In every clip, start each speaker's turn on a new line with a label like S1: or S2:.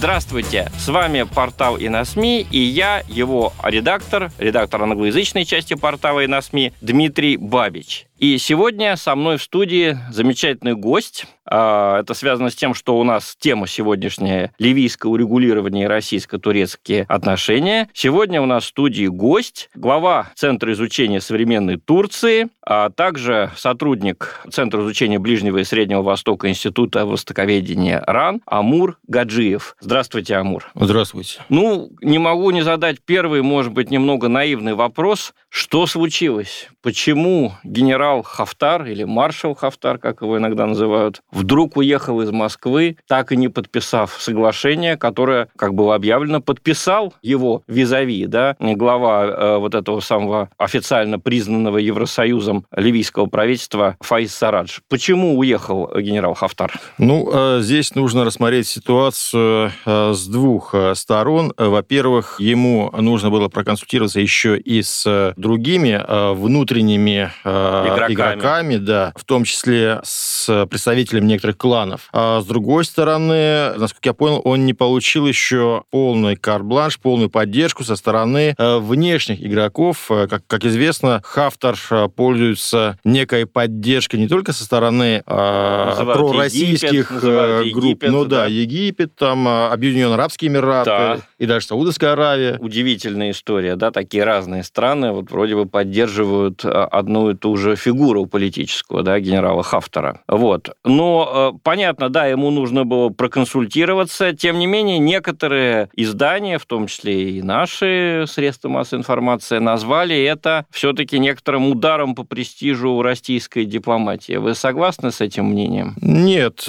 S1: Здравствуйте, с вами портал ИНОСМИ и я, его редактор, редактор англоязычной части портала ИНОСМИ Дмитрий Бабич. И сегодня со мной в студии замечательный гость. А, это связано с тем, что у нас тема сегодняшняя – ливийское урегулирование и российско-турецкие отношения. Сегодня у нас в студии гость, глава Центра изучения современной Турции, а также сотрудник Центра изучения Ближнего и Среднего Востока Института Востоковедения РАН Амур Гаджиев. Здравствуйте, Амур.
S2: Здравствуйте.
S1: Ну, не могу не задать первый, может быть, немного наивный вопрос. Что случилось? Почему генерал Хафтар или маршал Хафтар, как его иногда называют, вдруг уехал из Москвы, так и не подписав соглашение, которое, как было объявлено, подписал его визави, да, глава э, вот этого самого официально признанного Евросоюзом ливийского правительства Фаиз Сарадж. Почему уехал генерал Хафтар?
S2: Ну, э, здесь нужно рассмотреть ситуацию э, с двух э, сторон. Во-первых, ему нужно было проконсультироваться еще и с другими внутренними игроками. игроками, да, в том числе с представителями некоторых кланов. А с другой стороны, насколько я понял, он не получил еще полный карт-бланш, полную поддержку со стороны внешних игроков. Как, как известно, Хафтар пользуется некой поддержкой не только со стороны называют пророссийских Египет, групп, Египет, ну да, да, Египет, там Объединенные Арабские Эмираты да. и даже Саудовская Аравия.
S1: Удивительная история, да, такие разные страны вот вроде бы поддерживают одну и ту же фигуру политическую, да, генерала Хафтара. Вот. Но понятно, да, ему нужно было проконсультироваться, тем не менее некоторые издания, в том числе и наши средства массовой информации, назвали это все-таки некоторым ударом по престижу российской дипломатии. Вы согласны с этим мнением?
S2: Нет.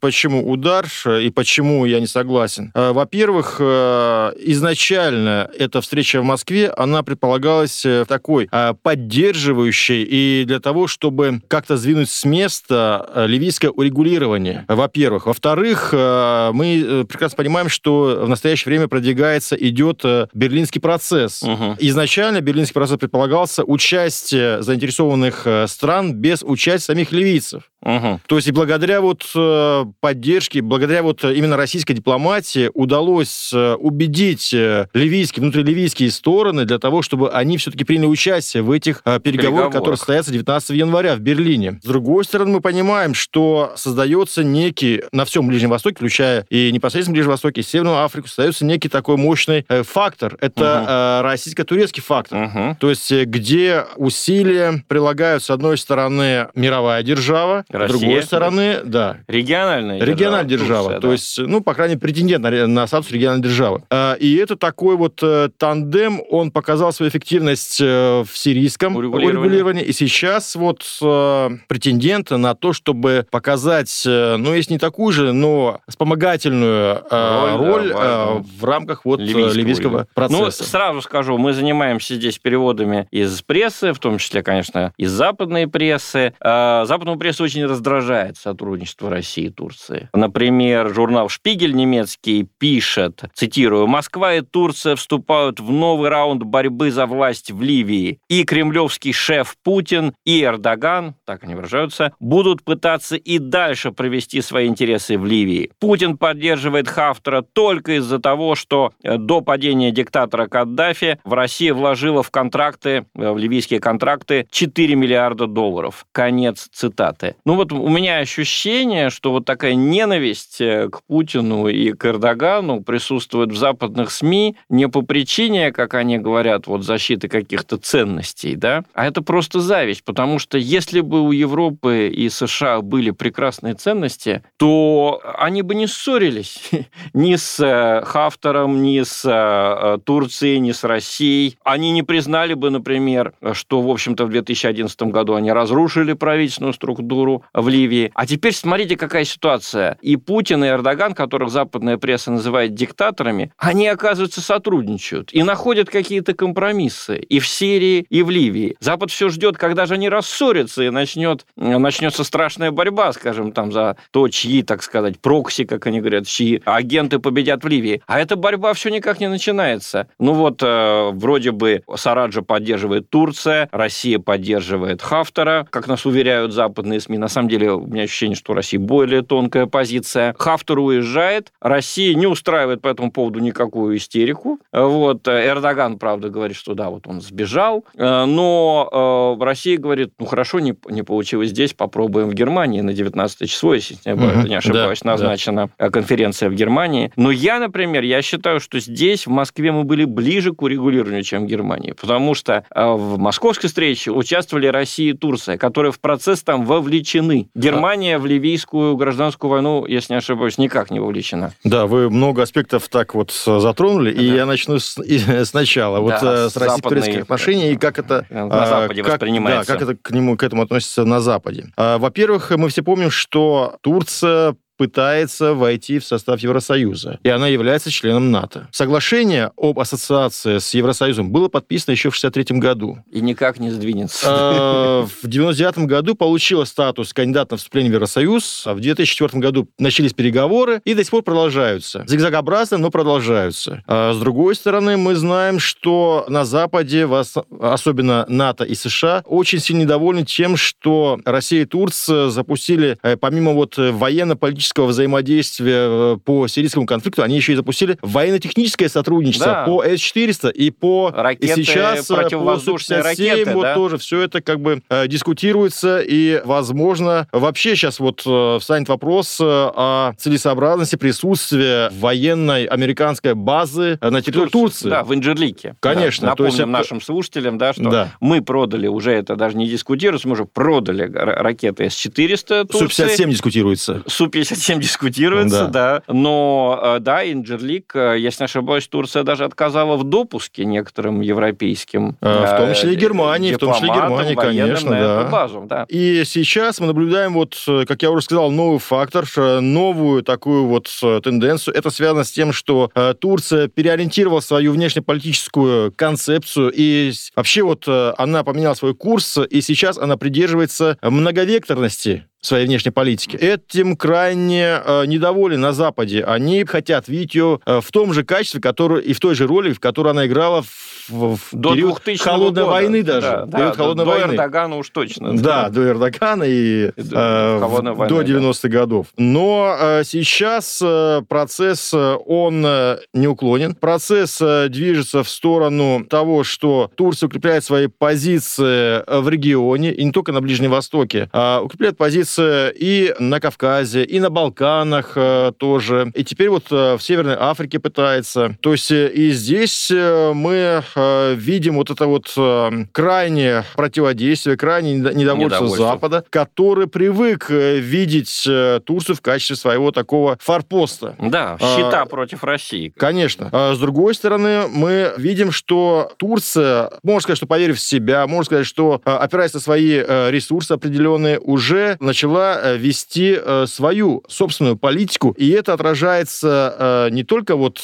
S2: Почему удар и почему я не согласен? Во-первых, изначально эта встреча в Москве, она предполагалась такой поддерживающей и для того, чтобы как-то сдвинуть с места ливийское урегулирование, во-первых. Во-вторых, мы прекрасно понимаем, что в настоящее время продвигается, идет берлинский процесс. Угу. Изначально берлинский процесс предполагался участие заинтересованных стран без участия самих ливийцев. Угу. То есть и благодаря вот э, поддержке, благодаря вот именно российской дипломатии удалось э, убедить э, ливийские, внутриливийские стороны для того, чтобы они все-таки приняли участие в этих переговорах, переговорах, которые состоятся 19 января в Берлине. С другой стороны, мы понимаем, что создается некий, на всем Ближнем Востоке, включая и непосредственно Ближний Восток, и Северную Африку, создается некий такой мощный фактор. Это угу. российско-турецкий фактор. Угу. То есть где усилия прилагают, с одной стороны, мировая держава, Россия. С другой стороны, да.
S1: Региональная
S2: держава. Региональная держава. Турция, то да. есть, ну, по крайней мере, претендент на, на статус региональной державы. И это такой вот э, тандем, он показал свою эффективность э, в сирийском урегулировании. урегулировании. И сейчас вот э, претендент на то, чтобы показать, ну, если не такую же, но вспомогательную роль, роль да, в рамках вот ливийского, ливийского процесса.
S1: Ну, сразу скажу, мы занимаемся здесь переводами из прессы, в том числе, конечно, из западной прессы. А, западную прессу очень раздражает сотрудничество России и Турции. Например, журнал «Шпигель» немецкий пишет, цитирую, «Москва и Турция вступают в новый раунд борьбы за власть в Ливии. И кремлевский шеф Путин, и Эрдоган, так они выражаются, будут пытаться и дальше провести свои интересы в Ливии. Путин поддерживает Хафтера только из-за того, что э, до падения диктатора Каддафи в России вложила в контракты, э, в ливийские контракты 4 миллиарда долларов. Конец цитаты. Ну вот у меня ощущение, что вот такая ненависть э, к Путину и к Эрдогану присутствует в западных СМИ не по причине, как они говорят, вот защиты каких-то ценностей, да, а это просто зависть вещь, потому что если бы у Европы и США были прекрасные ценности, то они бы не ссорились ни с э, Хафтером, ни с э, Турцией, ни с Россией. Они не признали бы, например, что, в общем-то, в 2011 году они разрушили правительственную структуру в Ливии. А теперь смотрите, какая ситуация. И Путин, и Эрдоган, которых западная пресса называет диктаторами, они, оказывается, сотрудничают и находят какие-то компромиссы и в Сирии, и в Ливии. Запад все ждет, когда же они рассорятся, и начнет, начнется страшная борьба, скажем, там за то, чьи, так сказать, прокси, как они говорят, чьи агенты победят в Ливии. А эта борьба все никак не начинается. Ну вот, э, вроде бы Сараджа поддерживает Турция, Россия поддерживает Хафтера, как нас уверяют западные СМИ. На самом деле, у меня ощущение, что у России более тонкая позиция. Хафтер уезжает, Россия не устраивает по этому поводу никакую истерику. Вот, Эрдоган, правда, говорит, что да, вот он сбежал, э, но э, Россия говорит, ну хорошо, не, не получилось здесь, попробуем в Германии на 19 число, если я угу, не ошибаюсь, да, назначена да. конференция в Германии. Но я, например, я считаю, что здесь, в Москве, мы были ближе к урегулированию, чем в Германии, потому что э, в московской встрече участвовали Россия и Турция, которые в процесс там вовлечены. Германия в ливийскую гражданскую войну, если не ошибаюсь, никак не вовлечена.
S2: Да, вы много аспектов так вот затронули, да. и я начну с, и, сначала. Вот да, с российско-турецких отношений и как это...
S1: На Западе как, воспринимается.
S2: Да, как это к, нему, к этому относится на Западе. А, во-первых, мы все помним, что Турция пытается войти в состав Евросоюза, и она является членом НАТО. Соглашение об ассоциации с Евросоюзом было подписано еще в 1963 году.
S1: И никак не сдвинется.
S2: А, в 1999 году получила статус кандидата на вступление в Евросоюз, а в 2004 году начались переговоры, и до сих пор продолжаются. Зигзагообразно, но продолжаются. А с другой стороны, мы знаем, что на Западе, особенно НАТО и США, очень сильно недовольны тем, что Россия и Турция запустили, э, помимо вот военно-политических политического взаимодействия э, по сирийскому конфликту, они еще и запустили военно-техническое сотрудничество да. по С-400 и по...
S1: Ракеты,
S2: и сейчас
S1: э, противовоздушные по ракеты,
S2: вот
S1: да?
S2: тоже все это как бы э, дискутируется, и, возможно, вообще сейчас вот э, встанет вопрос э, о целесообразности присутствия военной американской базы на территории Турции.
S1: Да, в Инджерлике.
S2: Конечно.
S1: Да. Напомним есть нашим слушателям, да, что да. мы продали, уже это даже не дискутируется, мы уже продали ракеты С-400 Турции.
S2: Су-57 дискутируется.
S1: Су-57 совсем дискутируется, да. да. Но, э, да, Инджерлик, э, если не ошибаюсь, Турция даже отказала в допуске некоторым европейским
S2: а, В том числе и Германии, в том числе и Германии, конечно, да.
S1: Базу, да.
S2: И сейчас мы наблюдаем, вот, как я уже сказал, новый фактор, новую такую вот тенденцию. Это связано с тем, что Турция переориентировала свою внешнеполитическую концепцию, и вообще вот она поменяла свой курс, и сейчас она придерживается многовекторности своей внешней политики. Этим крайне э, недовольны на Западе. Они хотят видеть ее э, в том же качестве, который, и в той же роли, в которой она играла в, в
S1: до период
S2: холодной
S1: года.
S2: войны даже.
S1: Да, да, период холодной до войны. Эрдогана уж точно.
S2: Да, да до Эрдогана и, и до, э, войны, до 90-х да. годов. Но э, сейчас э, процесс, э, он э, неуклонен. Процесс э, движется в сторону того, что Турция укрепляет свои позиции э, в регионе, и не только на Ближнем Востоке, а укрепляет позиции и на Кавказе, и на Балканах э, тоже. И теперь вот э, в Северной Африке пытается. То есть э, и здесь мы видим вот это вот крайнее противодействие, крайнее недовольство, недовольство. Запада, который привык видеть Турцию в качестве своего такого форпоста.
S1: Да, щита а, против России.
S2: Конечно. А с другой стороны, мы видим, что Турция, можно сказать, что поверив в себя, можно сказать, что опираясь на свои ресурсы определенные, уже начала начала э, вести э, свою собственную политику, и это отражается э, не только вот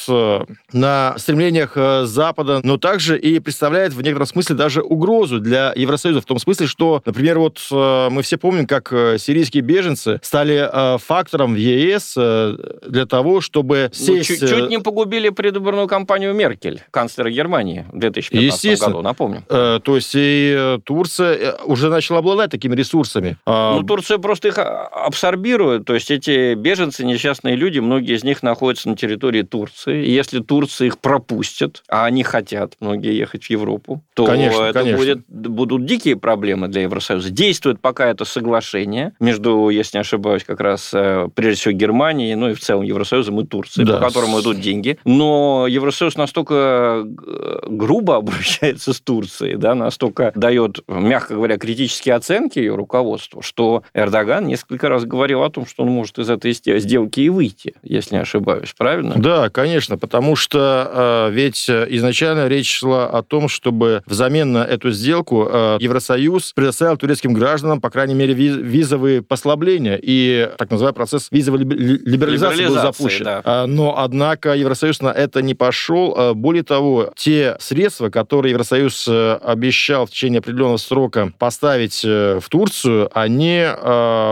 S2: на стремлениях Запада, но также и представляет в некотором смысле даже угрозу для Евросоюза, в том смысле, что, например, вот мы все помним, как сирийские беженцы стали фактором в ЕС для того, чтобы ну, сесть...
S1: Ну, чуть, чуть не погубили предвыборную кампанию Меркель, канцлера Германии в 2015 году, напомню.
S2: То есть и Турция уже начала обладать такими ресурсами.
S1: Ну, Турция просто их а, абсорбирует. То есть эти беженцы, несчастные люди, многие из них находятся на территории Турции. И если Турция их пропустит, а они хотят многие ехать в Европу, то
S2: Конечно,
S1: это
S2: конечно.
S1: будет, будут дикие проблемы для Евросоюза. Действует пока это соглашение между, если не ошибаюсь, как раз э, прежде всего Германией, ну и в целом Евросоюзом и Турцией,
S2: Да.
S1: по которому идут деньги. Но Евросоюз настолько э, грубо обращается с Турцией, да, настолько дает, мягко говоря, критические оценки ее руководству, что Эрдоган несколько раз говорил о том, что он может из этой сделки и выйти, если не ошибаюсь, правильно?
S2: Да, конечно, потому что э, ведь э, изначально речь шла о том, чтобы взамен на эту сделку э, Евросоюз предоставил турецким гражданам, по крайней мере, виз- визовые послабления, и так называемый процесс визовой либ- ли- либерализации, был
S1: Либерализации,
S2: запущен.
S1: да.
S2: А, Но, однако, Евросоюз на это не пошел. А, Более того, те средства, которые Евросоюз э, обещал в течение определенного срока поставить э, в Турцию, они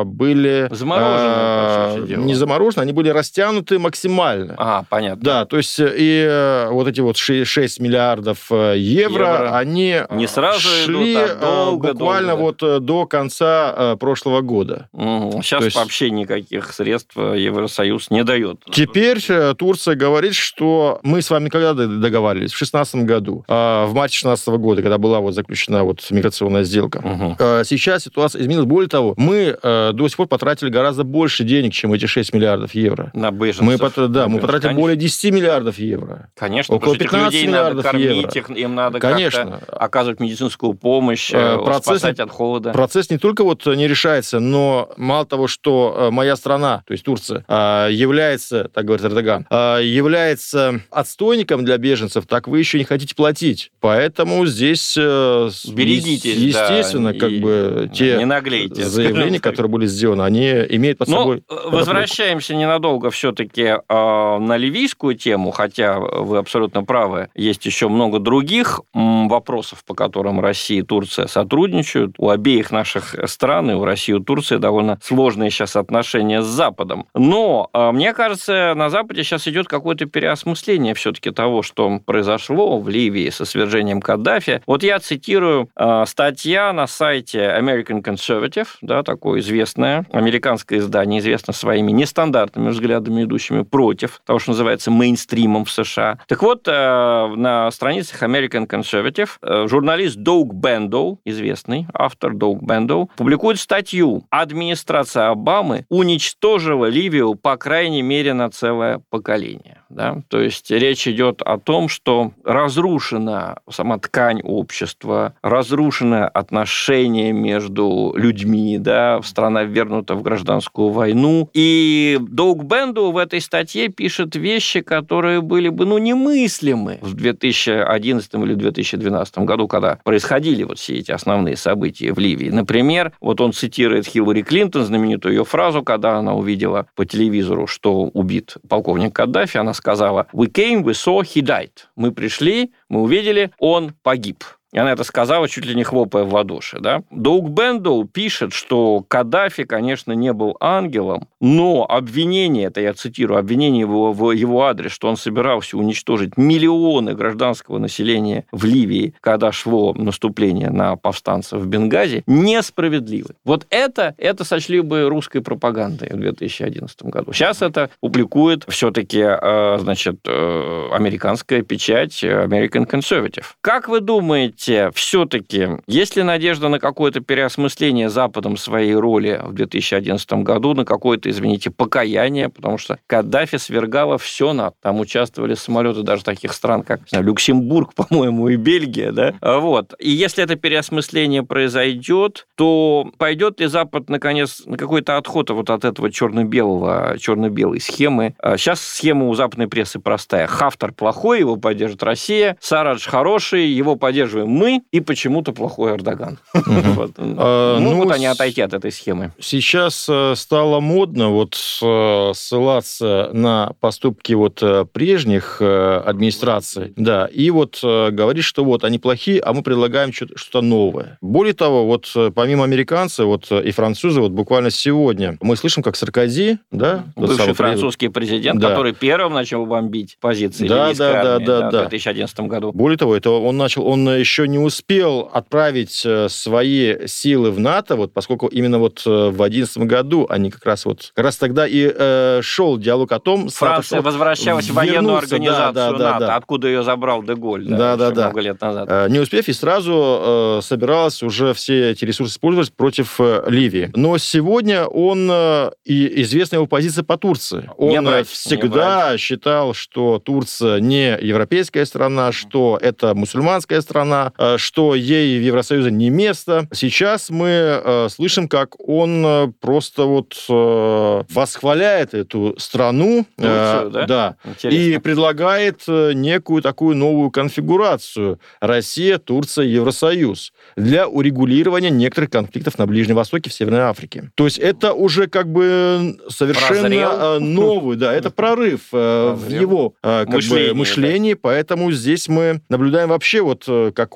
S2: э, были...
S1: Заморожены,
S2: э,
S1: дела.
S2: Не заморожены, они были растянуты максимально.
S1: А, понятно.
S2: Да, то есть э, и э, вот эти вот ши- 6 миллиардов э, евро,
S1: Евро.
S2: они э,
S1: Не сразу
S2: шли
S1: идут, а
S2: э,
S1: долго,
S2: буквально
S1: долго,
S2: вот э, до конца э, прошлого года.
S1: Мгм. Сейчас
S2: То есть-
S1: вообще никаких средств э, Евросоюз не дает.
S2: Теперь э, Турция говорит, что мы с вами когда договаривались? В 2016 году, а, в марте 2016 года, когда была вот заключена вот миграционная сделка. Э, Сейчас ситуация изменилась. Более того, мы э, до сих пор потратили гораздо больше денег, чем эти 6 миллиардов евро.
S1: На беженцев.
S2: Мы, пот- да, мы потратили
S1: Конечно.
S2: более 10 миллиардов евро.
S1: Конечно,
S2: около
S1: потому что этих
S2: 15
S1: людей надо
S2: миллиардов
S1: кормить,
S2: евро.
S1: их- им надо
S2: Конечно.
S1: как-то оказывать медицинскую помощь,
S2: Э,
S1: э,
S2: процесс-
S1: спасать от холода.
S2: Процесс не только вот не решается, но мало того, что моя страна, то есть Турция, является, так говорит Эрдоган, является отстойником для беженцев, так вы еще не хотите платить. Поэтому здесь,
S1: Берегитесь,
S2: е-
S1: да,
S2: естественно, как бы те
S1: не наглейте,
S2: заявления. Которые были сделаны, они имеют под
S1: Но
S2: собой...
S1: э, возвращаемся ненадолго все-таки на ливийскую тему, хотя вы абсолютно правы, есть еще много других вопросов, по которым Россия и Турция сотрудничают. У обеих наших стран, и у России и у Турции довольно сложные сейчас отношения с Западом. Но э, мне кажется, на Западе сейчас идет какое-то переосмысление все-таки того, что произошло в Ливии со свержением Каддафи. Вот я цитирую э, статья на сайте American Conservative, да, такое известное американское издание, известно своими нестандартными взглядами, идущими против того, что называется мейнстримом в США. Так вот, э, на страницах American Conservative э, журналист Доуг Бендоу, известный автор Доуг Бендоу, публикует статью «Администрация Обамы уничтожила Ливию, по крайней мере, на целое поколение». Да? То есть речь идет о том, что разрушена сама ткань общества, разрушены отношения между людьми, да, страна ввергнута в гражданскую войну. И Доуг Бенду в этой статье пишет вещи, которые были бы, ну, немыслимы в 2011 или 2012 году, когда происходили вот все эти основные события в Ливии. Например, вот он цитирует Хиллари Клинтон, знаменитую ее фразу, когда она увидела по телевизору, что убит полковник Каддафи, она сказала «We came, we saw, he died». Мы пришли, мы увидели, он погиб. И она это сказала, чуть ли не хлопая в ладоши. Да? Доуг Бендоу пишет, что Каддафи, конечно, не был ангелом, но обвинение, это я цитирую, обвинение его, в его адрес, что он собирался уничтожить миллионы гражданского населения в Ливии, когда шло наступление на повстанцев в Бенгази, несправедливы. Вот это, это сочли бы русской пропагандой в 2011 году. Сейчас это публикует все-таки, э, значит, э, американская печать American Conservative. Как вы думаете, все-таки есть ли надежда на какое-то переосмысление Западом своей роли в 2011 году, на какое-то, извините, покаяние, потому что Каддафи свергало все НАТО. Там участвовали самолеты даже таких стран, как знаю, Люксембург, по-моему, и Бельгия, да? А Вот. И если это переосмысление произойдет, то пойдет ли Запад, наконец, на какой-то отход вот от этого черно-белого, черно-белой схемы? Сейчас схема у западной прессы простая. Хафтар плохой, его поддержит Россия, Сарадж хороший, его поддерживаем мы, и почему-то плохой Эрдоган.
S2: А,
S1: Могут
S2: ну,
S1: они отойти от этой схемы?
S2: Сейчас э, стало модно вот э, ссылаться на поступки вот э, прежних администраций, да, и вот говорить, что вот они плохие, а мы предлагаем что- что-то новое. Более того, вот помимо американцев вот и французы, вот буквально сегодня мы слышим, как Саркози, да,
S1: Бывший французский президент,
S2: Да.
S1: который первым начал бомбить позиции
S2: Да, да, да,
S1: армии,
S2: да,
S1: в
S2: да.
S1: 2011 году.
S2: Более того, это он начал, он еще еще не успел отправить э, свои силы в НАТО, вот поскольку именно вот э, в 2011 году они как раз вот как раз тогда и э, шел диалог о том,
S1: Франция возвращалась в военную организацию да, да, НАТО, да, да. откуда ее забрал Деголь, да, да, да, много лет назад.
S2: Э, не успев и сразу э, собиралась уже все эти ресурсы использовать против э, Ливии. Но сегодня он э, и известна его позиция по Турции. Он не брать, всегда не считал, что Турция не европейская страна, что это мусульманская страна, э, что ей в Евросоюзе не место. Сейчас мы э, слышим, как он просто вот восхваляет эту страну,
S1: Турцию, да?
S2: да, и предлагает некую такую новую конфигурацию Россия, Турция, Евросоюз для урегулирования некоторых конфликтов на Ближнем Востоке, в Северной Африке. То есть это уже как бы совершенно Прозрел. новый, да, это прорыв Прозрел. в его как мышлении, бы, мышлении, да. поэтому здесь мы наблюдаем вообще вот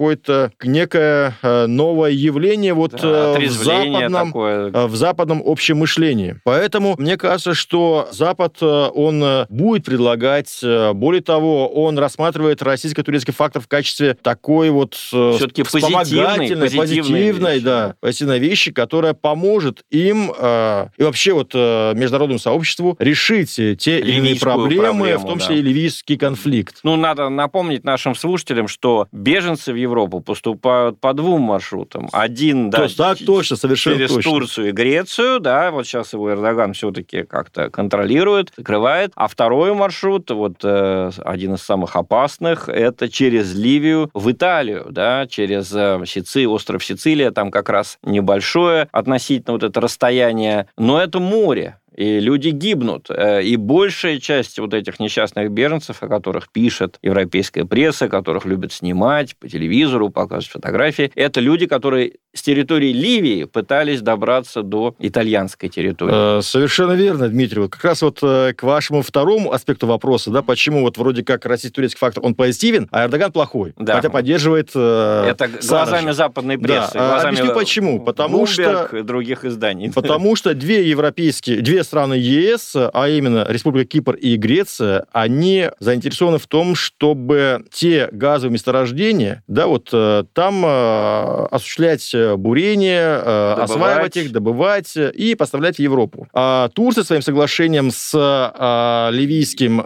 S2: какое-то некое новое явление вот да, в западном, такое. в западном общем мышлении. Поэтому мне кажется, что Запад, он будет предлагать, более того, он рассматривает российско-турецкий фактор в качестве такой вот
S1: все-таки позитивной,
S2: позитивной, да, позитивной вещи, которая поможет им э, и вообще вот э, международному сообществу решить те или иные проблемы, проблему, в том числе да. и ливийский конфликт.
S1: Ну, надо напомнить нашим слушателям, что беженцы в Европу поступают по двум маршрутам. Один,
S2: да, То, так точно, совершенно
S1: через
S2: точно.
S1: Турцию и Грецию, да, вот сейчас его Эрдоган все-таки как-то контролирует, закрывает. А второй маршрут, вот э, один из самых опасных, это через Ливию в Италию, да, через э, Сицилию, остров Сицилия, там как раз небольшое относительно вот это расстояние, но это море, и люди гибнут. Э, и большая часть вот этих несчастных беженцев, о которых пишет европейская пресса, которых любят снимать по телевизору, показывать фотографии, это люди, которые с территории Ливии пытались добраться до итальянской территории.
S2: Э, совершенно верно, Дмитрий. Вот как раз вот э, к вашему второму аспекту вопроса, да, почему вот вроде как российско-турецкий фактор, он позитивен, а Эрдоган плохой, да. хотя поддерживает
S1: Это глазами западной прессы, да. глазами
S2: Объясню почему. Потому
S1: Bloomberg что... других изданий.
S2: Потому что две европейские, две страны ЕС, а именно Республика Кипр и Греция, они заинтересованы в том, чтобы те газовые месторождения, да, вот э, там э, осуществлять бурение, э, осваивать их, добывать и поставлять в Европу. А Турция своим соглашением с ливийским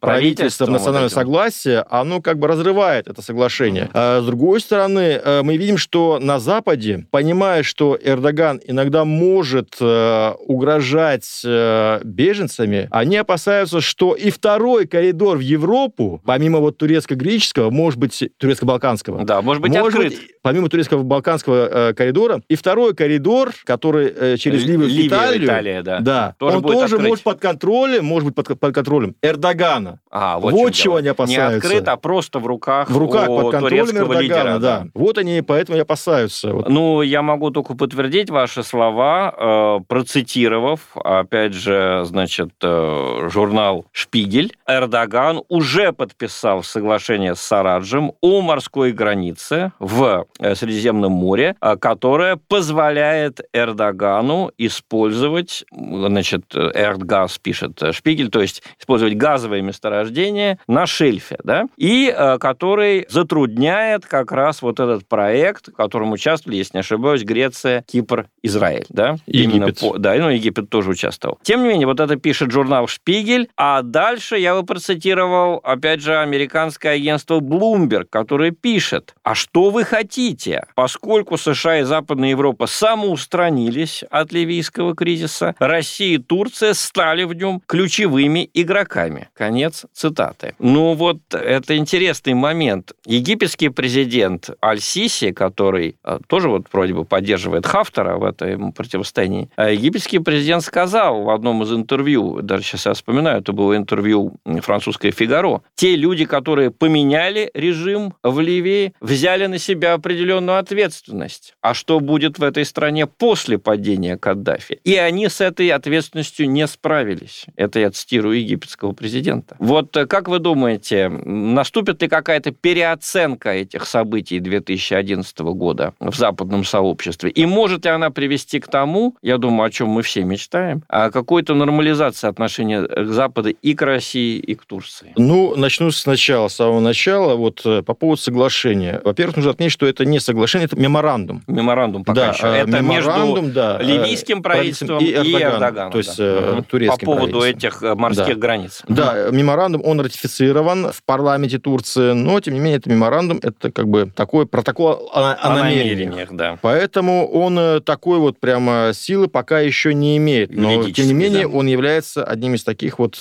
S2: правительством национального согласия, оно как бы разрывает это соглашение. А с другой стороны, мы видим, что на Западе, понимая, что Эрдоган иногда может угрожать Э, беженцами, они опасаются, что и второй коридор в Европу, помимо вот турецко-греческого, может быть, турецко-балканского.
S1: Да, может быть, может открыт. Быть,
S2: помимо турецкого балканского э, коридора, и второй коридор, который э, через Ливию
S1: Ливия,
S2: Италию,
S1: Италия, да,
S2: да тоже он тоже открыть. может под контролем, может быть под, под контролем Эрдогана.
S1: А, вот,
S2: вот чего дело. они опасаются.
S1: Не открыт, а просто в руках
S2: В руках под контролем Эрдогана, лидера, да. да. Вот они поэтому и опасаются. Вот.
S1: Ну, я могу только подтвердить ваши слова, э, процитировав, опять же, значит, э, журнал «Шпигель». Эрдоган уже подписал соглашение с Сараджем о морской границе в Э, Средиземном море, э, которая позволяет Эрдогану использовать, значит, Эрдгаз пишет Шпигель, то есть использовать газовые месторождения на шельфе, да, и который затрудняет как раз вот этот проект, в котором участвовали, если не ошибаюсь, Греция, Кипр, Израиль, да?
S2: Египет.
S1: По, да, ну, Египет тоже участвовал. Тем не менее, вот это пишет журнал «Шпигель», а дальше я бы процитировал, опять же, американское агентство Bloomberg, которое пишет, а что вы хотите? поскольку США и Западная Европа самоустранились от ливийского кризиса, Россия и Турция стали в нем ключевыми игроками. Конец цитаты. Ну вот, это интересный момент. Египетский президент Аль-Сиси, который э, тоже вот вроде бы поддерживает Хафтера в этом противостоянии, а египетский президент сказал в одном из интервью, даже сейчас я вспоминаю, это было интервью французской «Фигаро», те люди, которые поменяли режим в Ливии, взяли на себя определенную ответственность. А что будет в этой стране после падения Каддафи? И они с этой ответственностью не справились. Это я цитирую египетского президента. Вот э, как вы думаете, наступит ли какая-то переоценка этих событий 2011 года в западном сообществе? И может ли она привести к тому, я думаю, о чем мы все мечтаем, А какой-то нормализации отношения к Западу и к России, и к Турции?
S2: Ну, начну сначала, с самого начала. Вот э, по поводу соглашения. Во-первых, нужно отметить, что это не соглашение, это меморандум.
S1: Меморандум пока
S2: да,
S1: еще. Это
S2: меморандум,
S1: между
S2: да,
S1: ливийским правительством и Эрдоганом. И Эрдоганом
S2: то есть
S1: да.
S2: турецким
S1: По поводу этих морских да. границ.
S2: Да, меморандум, он ратифицирован в парламенте Турции, но, тем не менее, это меморандум, это как бы такой протокол о, о, о намерениях. намерениях да. Поэтому он такой вот прямо силы пока еще не имеет. Но, тем не менее, да. он является одним из таких вот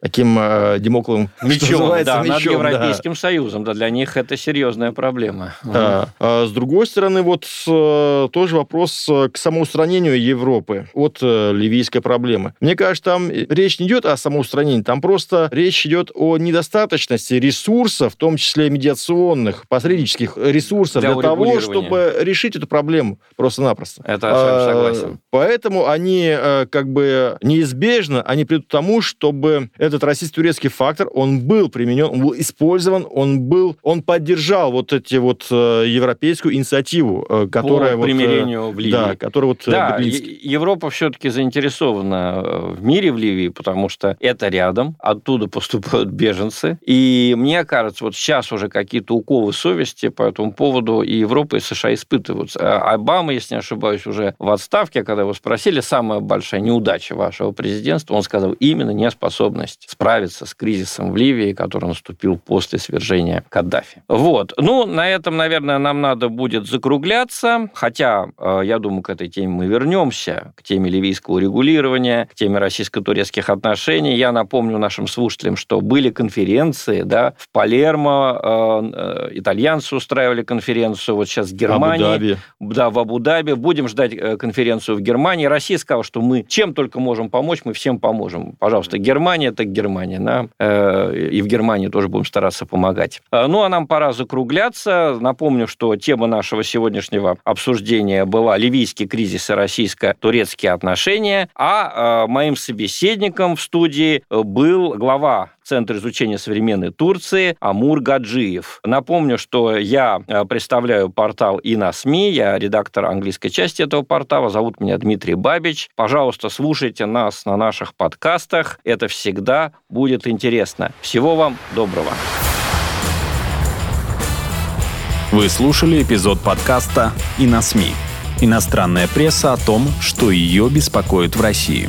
S2: таким демокловым
S1: мечом, да, мечом, над Европейским да. Союзом. Да, для них это серьезная проблема.
S2: Да. А с другой стороны, вот тоже вопрос к самоустранению Европы от ливийской проблемы. Мне кажется, там речь не идет о самоустранении, там просто речь идет о недостаточности ресурсов, в том числе медиационных, посреднических ресурсов для, для того, чтобы решить эту проблему просто-напросто.
S1: Это я согласен.
S2: Поэтому они как бы неизбежно, они придут к тому, чтобы этот российско-турецкий фактор, он был применен, он был использован, он был, он поддержал вот эти вот э, европейскую инициативу, э, которая
S1: По
S2: вот,
S1: примирению в Ливии.
S2: Да, которая вот
S1: да, Европа все-таки заинтересована в мире в Ливии, потому что это рядом, оттуда поступают беженцы, и мне кажется, вот сейчас уже какие-то уколы совести по этому поводу и Европа, и США испытывают. А Обама, если не ошибаюсь, уже в отставке, когда его спросили, самая большая неудача вашего президентства, он сказал именно неспособность справиться с кризисом в Ливии, который наступил после свержения Каддафи. Вот. Ну, на этом, наверное, нам надо будет закругляться, хотя, э, я думаю, к этой теме мы вернемся, к теме ливийского регулирования, к теме российско-турецких отношений. Я напомню нашим слушателям, что были конференции, да, в Палермо э, э, итальянцы устраивали конференцию, вот сейчас в Германии. Абу-Даби. Да, в Абу-Даби. Будем ждать конференцию в Германии. Россия сказала, что мы чем только можем помочь, мы всем поможем. Пожалуйста, Германия, так Германия. Да? И в Германии тоже будем стараться помогать. Ну, а нам пора закругляться. Напомню, что тема нашего сегодняшнего обсуждения была ливийский кризис и российско-турецкие отношения, а моим собеседником в студии был глава Центра изучения современной Турции Амур Гаджиев. Напомню, что я представляю портал и на СМИ, я редактор английской части этого портала, зовут меня Дмитрий Бабич. Пожалуйста, слушайте нас на наших подкастах, это всегда будет интересно. Всего вам доброго.
S3: Вы слушали эпизод подкаста «И на СМИ». Иностранная пресса о том, что ее беспокоит в России.